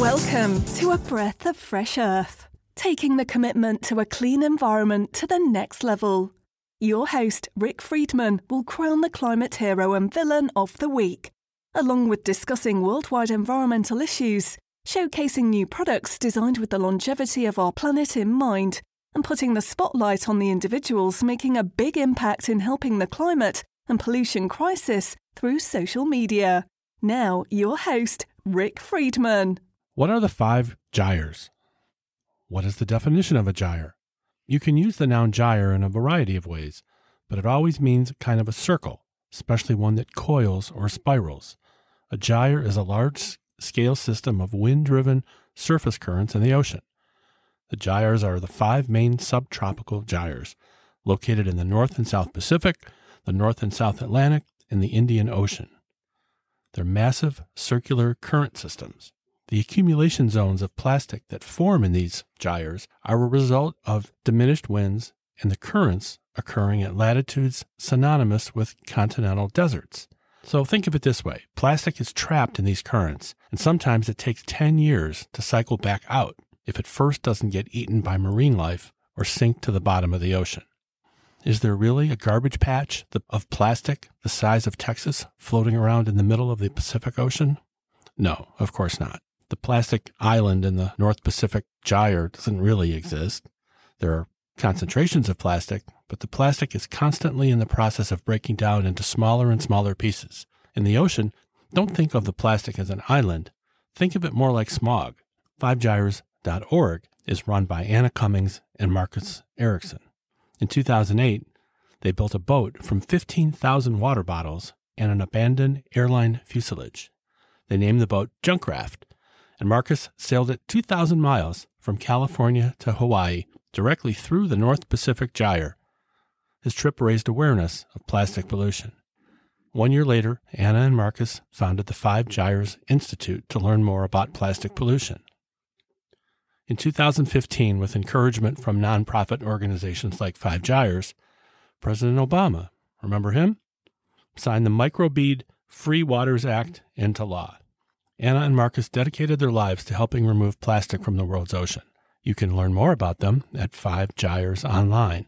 Welcome to A Breath of Fresh Earth, taking the commitment to a clean environment to the next level. Your host, Rick Friedman, will crown the climate hero and villain of the week, along with discussing worldwide environmental issues, showcasing new products designed with the longevity of our planet in mind, and putting the spotlight on the individuals making a big impact in helping the climate and pollution crisis through social media. Now, your host, Rick Friedman. What are the five gyres? What is the definition of a gyre? You can use the noun gyre in a variety of ways, but it always means kind of a circle, especially one that coils or spirals. A gyre is a large scale system of wind driven surface currents in the ocean. The gyres are the five main subtropical gyres located in the North and South Pacific, the North and South Atlantic, and the Indian Ocean. They're massive circular current systems. The accumulation zones of plastic that form in these gyres are a result of diminished winds and the currents occurring at latitudes synonymous with continental deserts. So think of it this way plastic is trapped in these currents, and sometimes it takes 10 years to cycle back out if it first doesn't get eaten by marine life or sink to the bottom of the ocean. Is there really a garbage patch of plastic the size of Texas floating around in the middle of the Pacific Ocean? No, of course not. The plastic island in the North Pacific Gyre doesn't really exist. There are concentrations of plastic, but the plastic is constantly in the process of breaking down into smaller and smaller pieces. In the ocean, don't think of the plastic as an island. Think of it more like smog. FiveGyres.org is run by Anna Cummins and Marcus Eriksen. In 2008, they built a boat from 15,000 water bottles and an abandoned airline fuselage. They named the boat Junkraft, and Marcus sailed it 2,000 miles from California to Hawaii directly through the North Pacific Gyre. His trip raised awareness of plastic pollution. One year later, Anna and Marcus founded the Five Gyres Institute to learn more about plastic pollution. In 2015, with encouragement from nonprofit organizations like Five Gyres, President Obama, remember him? Signed the Microbead Free Waters Act into law. Anna and Marcus dedicated their lives to helping remove plastic from the world's ocean. You can learn more about them at Five Gyres Online.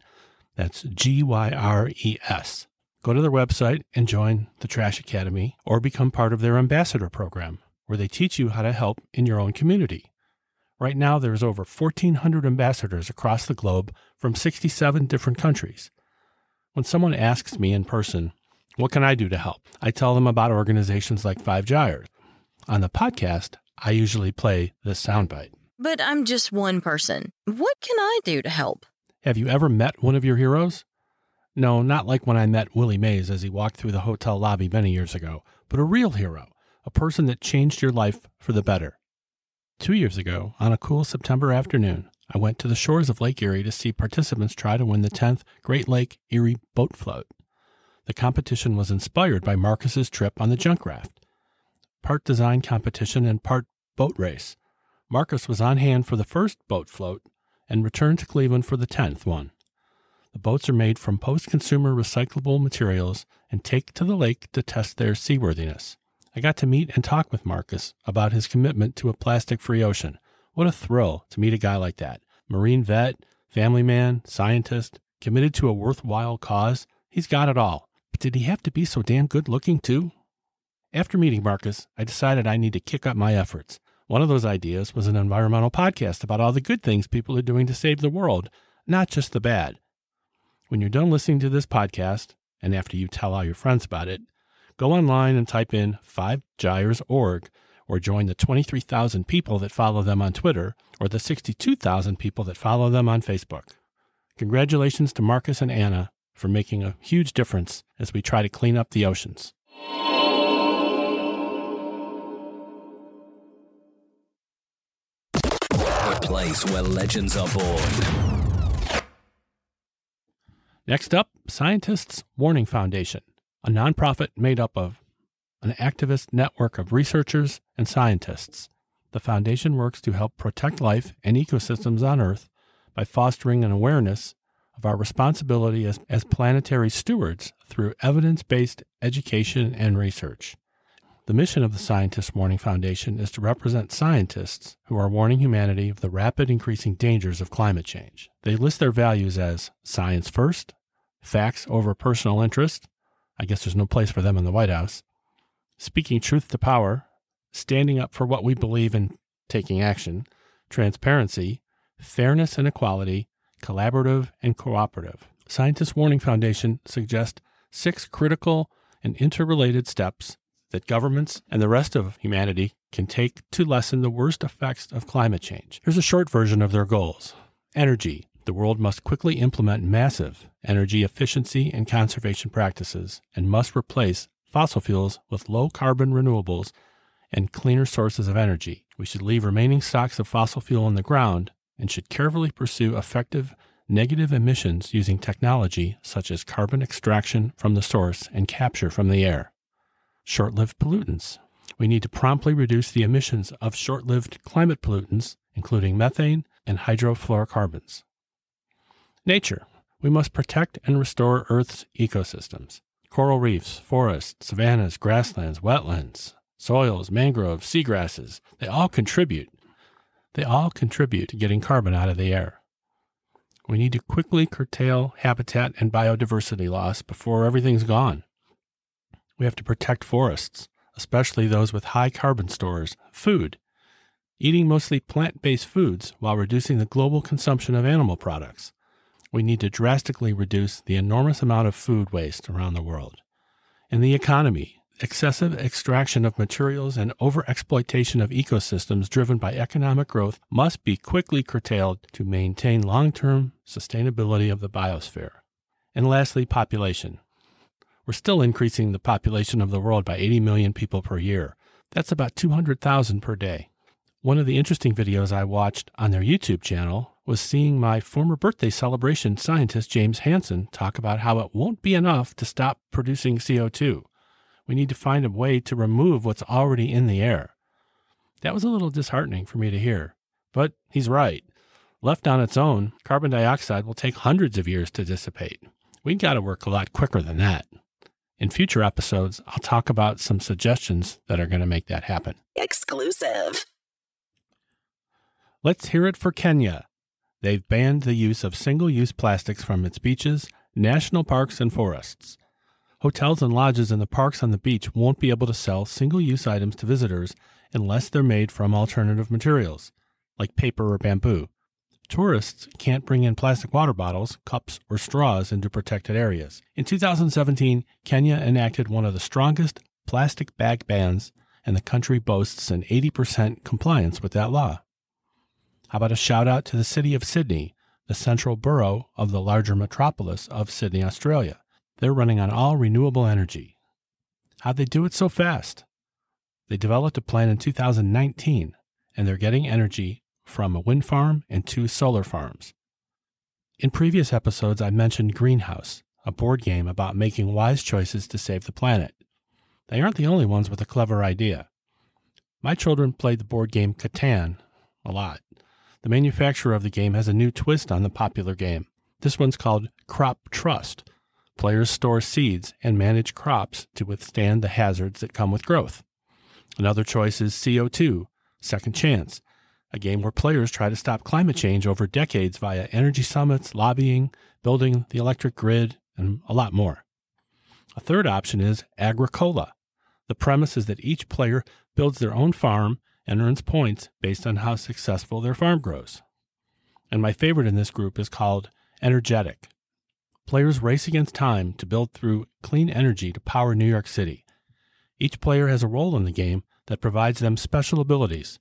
That's G Y R E S. Go to their website and join the Trash Academy or become part of their ambassador program, where they teach you how to help in your own community. Right now, there's over 1,400 ambassadors across the globe from 67 different countries. When someone asks me in person, what can I do to help? I tell them about organizations like Five Gyres. On the podcast, I usually play this soundbite. But I'm just one person. What can I do to help? Have you ever met one of your heroes? No, not like when I met Willie Mays as he walked through the hotel lobby many years ago, but a real hero, a person that changed your life for the better. Two years ago, on a cool September afternoon, I went to the shores of Lake Erie to see participants try to win the 10th Great Lake Erie Boat Float. The competition was inspired by Marcus's trip on the junk raft. Part design competition and part boat race. Marcus was on hand for the first boat float and returned to Cleveland for the 10th one. The boats are made from post consumer recyclable materials and take to the lake to test their seaworthiness. I got to meet and talk with Marcus about his commitment to a plastic free ocean. What a thrill to meet a guy like that. Marine vet, family man, scientist, committed to a worthwhile cause. He's got it all. But did he have to be so damn good looking, too? After meeting Marcus, I decided I need to kick up my efforts. One of those ideas was an environmental podcast about all the good things people are doing to save the world, not just the bad. When you're done listening to this podcast, and after you tell all your friends about it, go online and type in 5gyres.org or join the 23,000 people that follow them on Twitter or the 62,000 people that follow them on Facebook. Congratulations to Marcus and Anna for making a huge difference as we try to clean up the oceans. Place where legends are born. Next up, Scientists Warning Foundation a nonprofit made up of an activist network of researchers and scientists. The foundation works to help protect life and ecosystems on Earth by fostering an awareness of our responsibility as, as planetary stewards through evidence based education and research. The mission of the Scientist Warning Foundation is to represent scientists who are warning humanity of the rapid increasing dangers of climate change. They list their values as science first, facts over personal interest. I guess there's no place for them in the White House. Speaking truth to power, standing up for what we believe in taking action, transparency, fairness and equality, collaborative and cooperative. Scientist Warning Foundation suggests six critical and interrelated steps that governments and the rest of humanity can take to lessen the worst effects of climate change. Here's a short version of their goals Energy. The world must quickly implement massive energy efficiency and conservation practices and must replace fossil fuels with low carbon renewables and cleaner sources of energy. We should leave remaining stocks of fossil fuel in the ground and should carefully pursue effective negative emissions using technology such as carbon extraction from the source and capture from the air short lived pollutants. We need to promptly reduce the emissions of short lived climate pollutants, including methane and hydrofluorocarbons. Nature. We must protect and restore Earth's ecosystems coral reefs, forests, savannas, grasslands, wetlands, soils, mangroves, seagrasses. They all contribute. They all contribute to getting carbon out of the air. We need to quickly curtail habitat and biodiversity loss before everything's gone. We have to protect forests, especially those with high carbon stores, food, eating mostly plant based foods while reducing the global consumption of animal products. We need to drastically reduce the enormous amount of food waste around the world. In the economy, excessive extraction of materials and overexploitation of ecosystems driven by economic growth must be quickly curtailed to maintain long term sustainability of the biosphere. And lastly, population. We're still increasing the population of the world by 80 million people per year. That's about 200,000 per day. One of the interesting videos I watched on their YouTube channel was seeing my former birthday celebration scientist James Hansen talk about how it won't be enough to stop producing CO2. We need to find a way to remove what's already in the air. That was a little disheartening for me to hear, but he's right. Left on its own, carbon dioxide will take hundreds of years to dissipate. We've got to work a lot quicker than that. In future episodes, I'll talk about some suggestions that are going to make that happen. Exclusive. Let's hear it for Kenya. They've banned the use of single use plastics from its beaches, national parks, and forests. Hotels and lodges in the parks on the beach won't be able to sell single use items to visitors unless they're made from alternative materials, like paper or bamboo. Tourists can't bring in plastic water bottles, cups, or straws into protected areas. In 2017, Kenya enacted one of the strongest plastic bag bans, and the country boasts an 80% compliance with that law. How about a shout out to the city of Sydney, the central borough of the larger metropolis of Sydney, Australia? They're running on all renewable energy. How'd they do it so fast? They developed a plan in 2019, and they're getting energy from a wind farm and two solar farms. In previous episodes, I mentioned Greenhouse, a board game about making wise choices to save the planet. They aren't the only ones with a clever idea. My children played the board game Catan a lot. The manufacturer of the game has a new twist on the popular game. This one's called Crop Trust. Players store seeds and manage crops to withstand the hazards that come with growth. Another choice is CO2, Second Chance, a game where players try to stop climate change over decades via energy summits, lobbying, building the electric grid, and a lot more. A third option is Agricola. The premise is that each player builds their own farm and earns points based on how successful their farm grows. And my favorite in this group is called Energetic. Players race against time to build through clean energy to power New York City. Each player has a role in the game that provides them special abilities,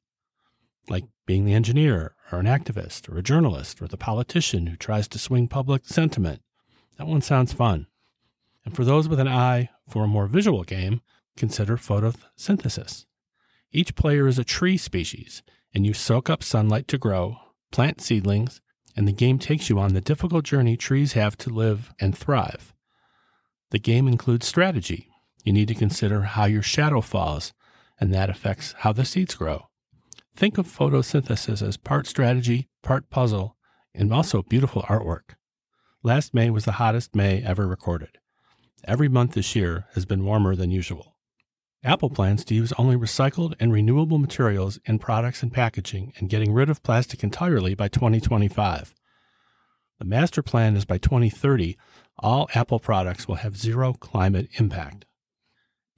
like being the engineer or an activist or a journalist or the politician who tries to swing public sentiment. That one sounds fun. And for those with an eye for a more visual game, consider photosynthesis. Each player is a tree species, and you soak up sunlight to grow, plant seedlings, and the game takes you on the difficult journey trees have to live and thrive. The game includes strategy. You need to consider how your shadow falls, and that affects how the seeds grow. Think of photosynthesis as part strategy, part puzzle, and also beautiful artwork. Last May was the hottest May ever recorded. Every month this year has been warmer than usual. Apple plans to use only recycled and renewable materials in products and packaging and getting rid of plastic entirely by 2025. The master plan is by 2030, all Apple products will have zero climate impact.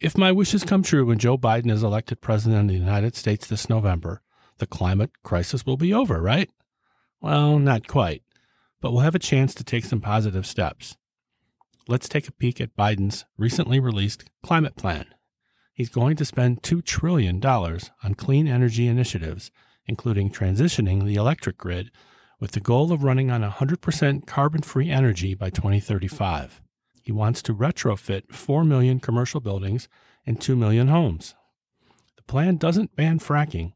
If my wishes come true and Joe Biden is elected president of the United States this November, the climate crisis will be over, right? Well, not quite, but we'll have a chance to take some positive steps. Let's take a peek at Biden's recently released climate plan. He's going to spend $2 trillion on clean energy initiatives, including transitioning the electric grid with the goal of running on 100% carbon free energy by 2035. He wants to retrofit 4 million commercial buildings and 2 million homes. The plan doesn't ban fracking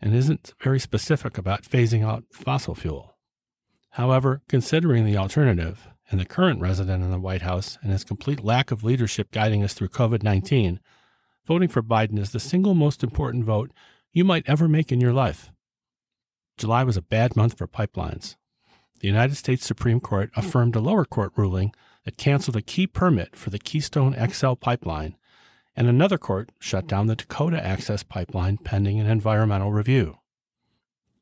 and isn't very specific about phasing out fossil fuel. However, considering the alternative and the current resident in the White House and his complete lack of leadership guiding us through COVID 19, voting for Biden is the single most important vote you might ever make in your life. July was a bad month for pipelines. The United States Supreme Court affirmed a lower court ruling canceled a key permit for the Keystone XL pipeline, and another court shut down the Dakota Access pipeline pending an environmental review.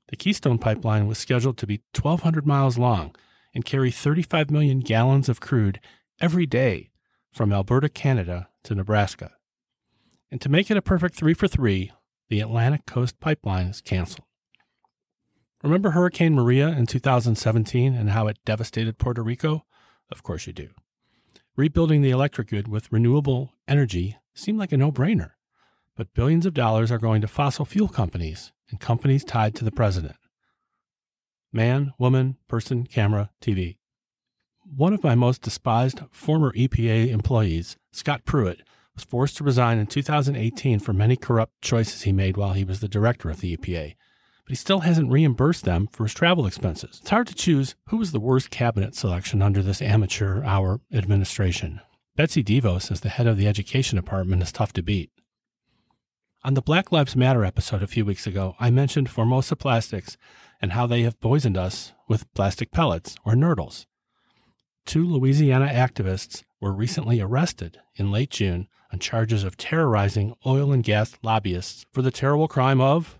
The Keystone pipeline was scheduled to be 1,200 miles long and carry 35 million gallons of crude every day from Alberta, Canada to Nebraska. And to make it a perfect three for three, the Atlantic Coast Pipeline is canceled. Remember Hurricane Maria in 2017 and how it devastated Puerto Rico? Of course you do. Rebuilding the electric grid with renewable energy seemed like a no brainer, but billions of dollars are going to fossil fuel companies and companies tied to the president. Man, woman, person, camera, TV. One of my most despised former EPA employees, Scott Pruitt, was forced to resign in 2018 for many corrupt choices he made while he was the director of the EPA but he still hasn't reimbursed them for his travel expenses. It's hard to choose who was the worst cabinet selection under this amateur hour administration. Betsy DeVos as the head of the education department is tough to beat. On the Black Lives Matter episode a few weeks ago, I mentioned Formosa Plastics and how they have poisoned us with plastic pellets, or nurdles. Two Louisiana activists were recently arrested in late June on charges of terrorizing oil and gas lobbyists for the terrible crime of,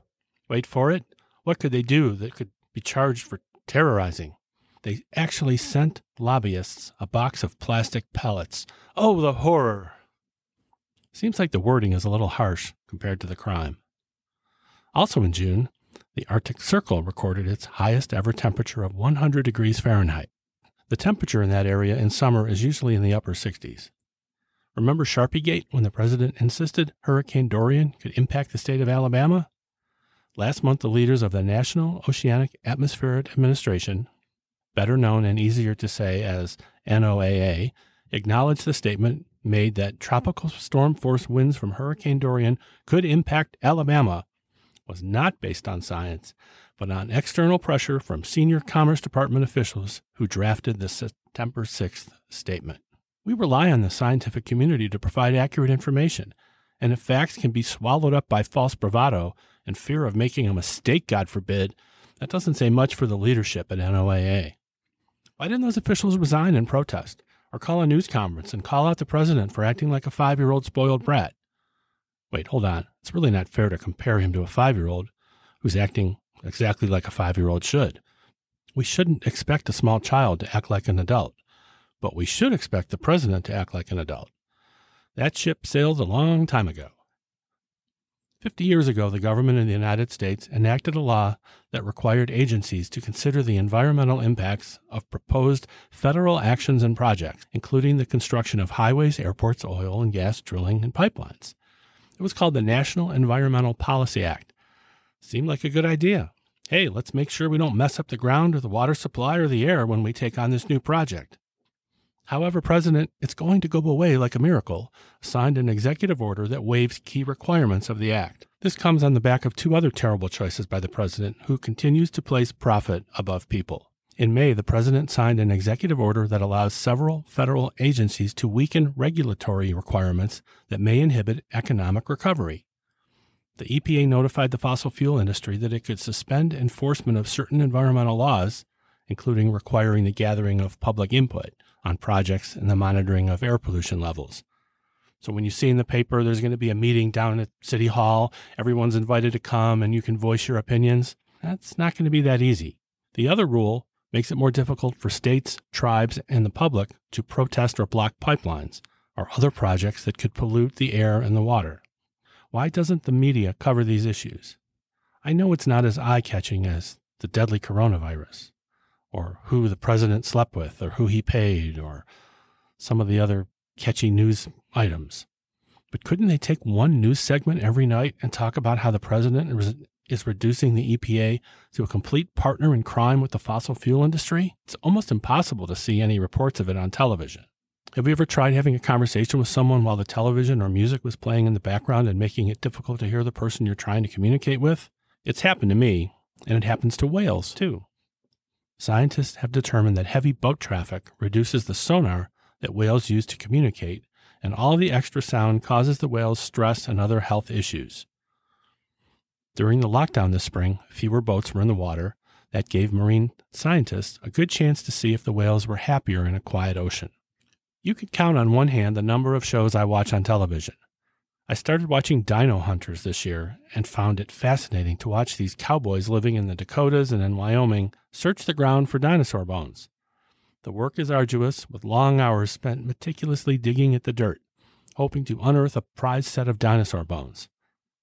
wait for it, what could they do that could be charged for terrorizing? They actually sent lobbyists a box of plastic pellets. Oh, the horror! Seems like the wording is a little harsh compared to the crime. Also in June, the Arctic Circle recorded its highest ever temperature of 100 degrees Fahrenheit. The temperature in that area in summer is usually in the upper 60s. Remember Sharpiegate when the president insisted Hurricane Dorian could impact the state of Alabama? Last month, the leaders of the National Oceanic Atmospheric Administration, better known and easier to say as NOAA, acknowledged the statement made that tropical storm force winds from Hurricane Dorian could impact Alabama was not based on science, but on external pressure from senior Commerce Department officials who drafted the September 6th statement. We rely on the scientific community to provide accurate information, and if facts can be swallowed up by false bravado, and fear of making a mistake, God forbid, that doesn't say much for the leadership at NOAA. Why didn't those officials resign in protest, or call a news conference and call out the president for acting like a five year old spoiled brat? Wait, hold on. It's really not fair to compare him to a five year old who's acting exactly like a five year old should. We shouldn't expect a small child to act like an adult, but we should expect the president to act like an adult. That ship sailed a long time ago. Fifty years ago, the government of the United States enacted a law that required agencies to consider the environmental impacts of proposed federal actions and projects, including the construction of highways, airports, oil and gas drilling, and pipelines. It was called the National Environmental Policy Act. Seemed like a good idea. Hey, let's make sure we don't mess up the ground or the water supply or the air when we take on this new project. However, President, it's going to go away like a miracle, signed an executive order that waives key requirements of the act. This comes on the back of two other terrible choices by the president, who continues to place profit above people. In May, the president signed an executive order that allows several federal agencies to weaken regulatory requirements that may inhibit economic recovery. The EPA notified the fossil fuel industry that it could suspend enforcement of certain environmental laws, including requiring the gathering of public input on projects and the monitoring of air pollution levels. So when you see in the paper there's going to be a meeting down at City Hall, everyone's invited to come and you can voice your opinions, that's not going to be that easy. The other rule makes it more difficult for states, tribes, and the public to protest or block pipelines or other projects that could pollute the air and the water. Why doesn't the media cover these issues? I know it's not as eye catching as the deadly coronavirus, or who the president slept with, or who he paid, or some of the other catchy news items. But couldn't they take one news segment every night and talk about how the president is reducing the EPA to a complete partner in crime with the fossil fuel industry? It's almost impossible to see any reports of it on television. Have you ever tried having a conversation with someone while the television or music was playing in the background and making it difficult to hear the person you're trying to communicate with? It's happened to me, and it happens to whales too. Scientists have determined that heavy boat traffic reduces the sonar that whales use to communicate, and all the extra sound causes the whales stress and other health issues. During the lockdown this spring, fewer boats were in the water. That gave marine scientists a good chance to see if the whales were happier in a quiet ocean. You could count on one hand the number of shows I watch on television. I started watching Dino Hunters this year and found it fascinating to watch these cowboys living in the Dakotas and in Wyoming search the ground for dinosaur bones. The work is arduous, with long hours spent meticulously digging at the dirt, hoping to unearth a prized set of dinosaur bones.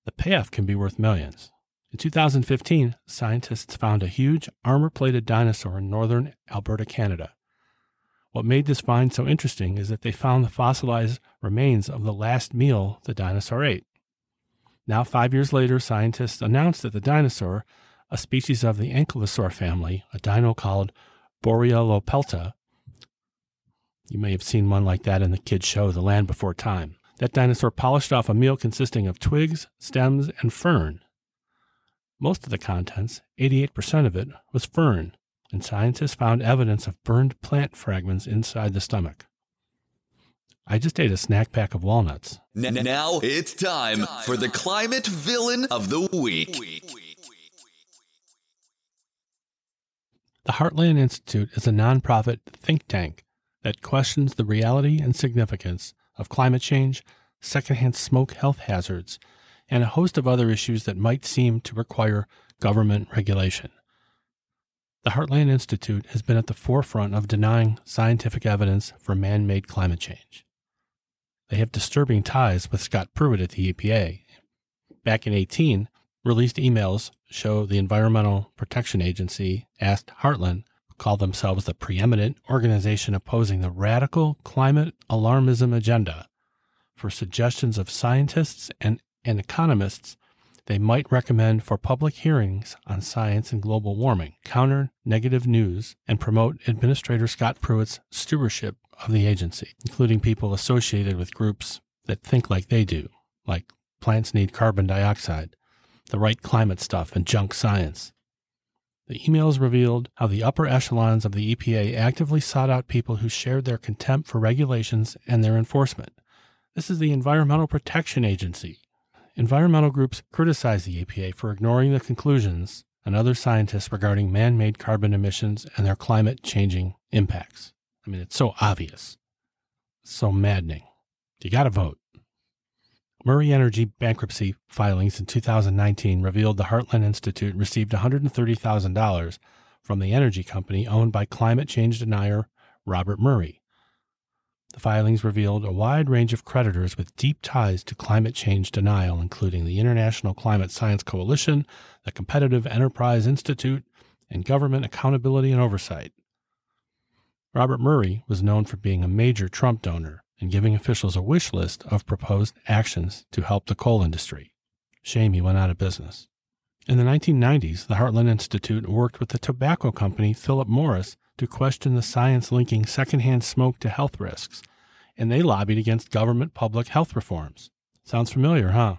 The payoff can be worth millions. In 2015, scientists found a huge armor plated dinosaur in northern Alberta, Canada. What made this find so interesting is that they found the fossilized remains of the last meal the dinosaur ate. Now, five years later, scientists announced that the dinosaur, a species of the ankylosaur family, a dino called Borealopelta, you may have seen one like that in the kids' show, The Land Before Time, that dinosaur polished off a meal consisting of twigs, stems, and fern. Most of the contents, 88% of it, was fern, and scientists found evidence of burned plant fragments inside the stomach. I just ate a snack pack of walnuts. Now it's time for the climate villain of the week. The Heartland Institute is a nonprofit think tank that questions the reality and significance of climate change, secondhand smoke health hazards, and a host of other issues that might seem to require government regulation. The Heartland Institute has been at the forefront of denying scientific evidence for man made climate change. They have disturbing ties with Scott Pruitt at the EPA. Back in 18, released emails show the Environmental Protection Agency asked Heartland call themselves the preeminent organization opposing the radical climate alarmism agenda for suggestions of scientists and, and economists they might recommend for public hearings on science and global warming, counter negative news, and promote Administrator Scott Pruitt's stewardship of the agency, including people associated with groups that think like they do, like plants need carbon dioxide, the right climate stuff, and junk science. The emails revealed how the upper echelons of the EPA actively sought out people who shared their contempt for regulations and their enforcement. This is the Environmental Protection Agency. Environmental groups criticize the EPA for ignoring the conclusions and other scientists regarding man made carbon emissions and their climate changing impacts. I mean, it's so obvious, so maddening. You got to vote. Murray Energy bankruptcy filings in 2019 revealed the Heartland Institute received $130,000 from the energy company owned by climate change denier Robert Murray. The filings revealed a wide range of creditors with deep ties to climate change denial, including the International Climate Science Coalition, the Competitive Enterprise Institute, and Government Accountability and Oversight. Robert Murray was known for being a major Trump donor and giving officials a wish list of proposed actions to help the coal industry. Shame he went out of business. In the 1990s, the Heartland Institute worked with the tobacco company Philip Morris to question the science linking secondhand smoke to health risks, and they lobbied against government public health reforms. Sounds familiar, huh?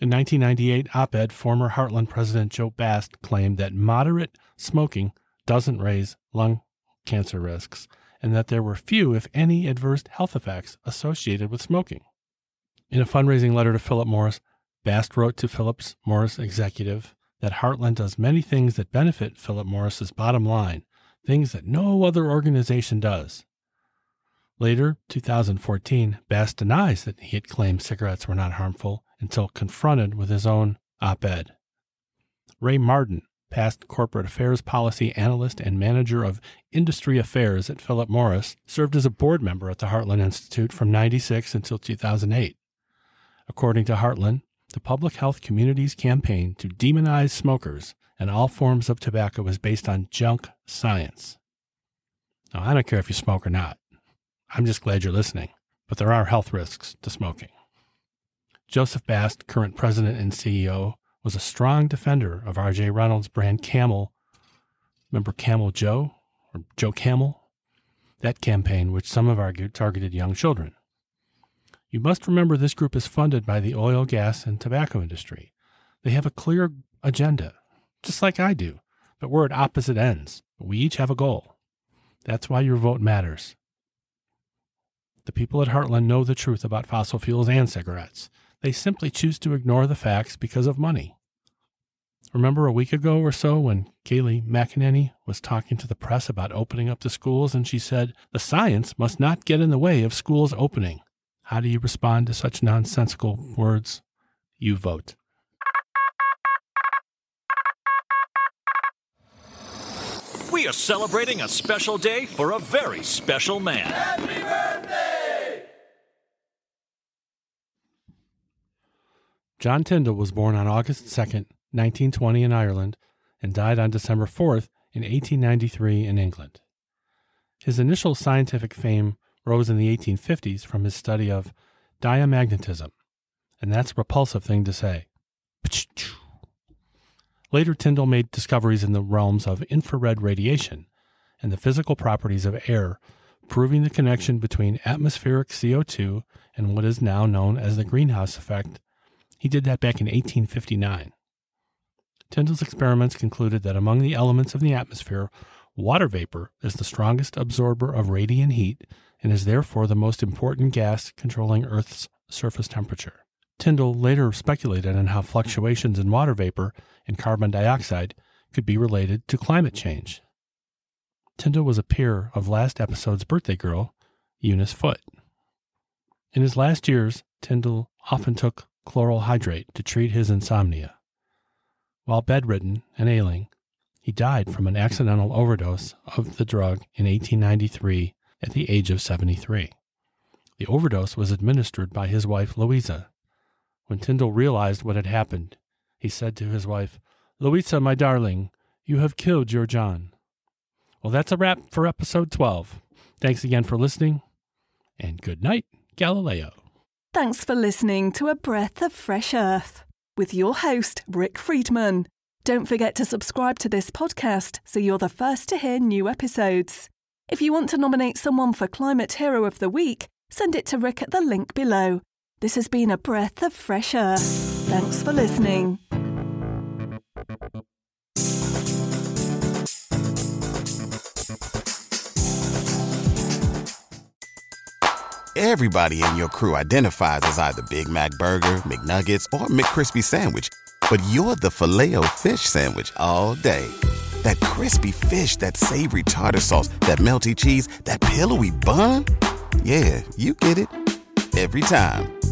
In 1998 op ed, former Heartland President Joe Bast claimed that moderate smoking doesn't raise lung cancer risks and that there were few, if any, adverse health effects associated with smoking. In a fundraising letter to Philip Morris, Bast wrote to Philip Morris executive that Heartland does many things that benefit Philip Morris's bottom line, things that no other organization does. Later, 2014, Bast denies that he had claimed cigarettes were not harmful until confronted with his own op ed. Ray Martin, past corporate affairs policy analyst and manager of industry affairs at Philip Morris, served as a board member at the Heartland Institute from 96 until 2008. According to Heartland, the Public Health Community's campaign to demonize smokers and all forms of tobacco is based on junk science. Now, I don't care if you smoke or not. I'm just glad you're listening, but there are health risks to smoking. Joseph Bast, current president and CEO, was a strong defender of R.J. Reynolds' brand Camel. Remember Camel Joe or Joe Camel? That campaign, which some have argued targeted young children. You must remember this group is funded by the oil, gas, and tobacco industry. They have a clear agenda, just like I do, but we're at opposite ends. We each have a goal. That's why your vote matters. The people at Heartland know the truth about fossil fuels and cigarettes. They simply choose to ignore the facts because of money. Remember a week ago or so when Kayleigh McEnany was talking to the press about opening up the schools and she said, the science must not get in the way of schools opening. How do you respond to such nonsensical words? You vote. We are celebrating a special day for a very special man. Happy birthday! John Tyndall was born on August 2nd, 1920 in Ireland and died on December 4th in 1893 in England. His initial scientific fame rose in the 1850s from his study of diamagnetism, and that's a repulsive thing to say. Later, Tyndall made discoveries in the realms of infrared radiation and the physical properties of air, proving the connection between atmospheric CO2 and what is now known as the greenhouse effect. He did that back in 1859. Tyndall's experiments concluded that among the elements of the atmosphere, water vapor is the strongest absorber of radiant heat and is therefore the most important gas controlling Earth's surface temperature. Tyndall later speculated on how fluctuations in water vapor and carbon dioxide could be related to climate change. Tyndall was a peer of last episode's birthday girl, Eunice Foote. In his last years, Tyndall often took chloral hydrate to treat his insomnia. While bedridden and ailing, he died from an accidental overdose of the drug in 1893 at the age of 73. The overdose was administered by his wife Louisa, when Tyndall realized what had happened, he said to his wife, Louisa, my darling, you have killed your John. Well, that's a wrap for episode 12. Thanks again for listening, and good night, Galileo. Thanks for listening to A Breath of Fresh Earth with your host, Rick Friedman. Don't forget to subscribe to this podcast so you're the first to hear new episodes. If you want to nominate someone for Climate Hero of the Week, send it to Rick at the link below. This has been a breath of fresh air. Thanks for listening. Everybody in your crew identifies as either Big Mac Burger, McNuggets, or McCrispy Sandwich, but you're the filet fish Sandwich all day. That crispy fish, that savory tartar sauce, that melty cheese, that pillowy bun. Yeah, you get it every time.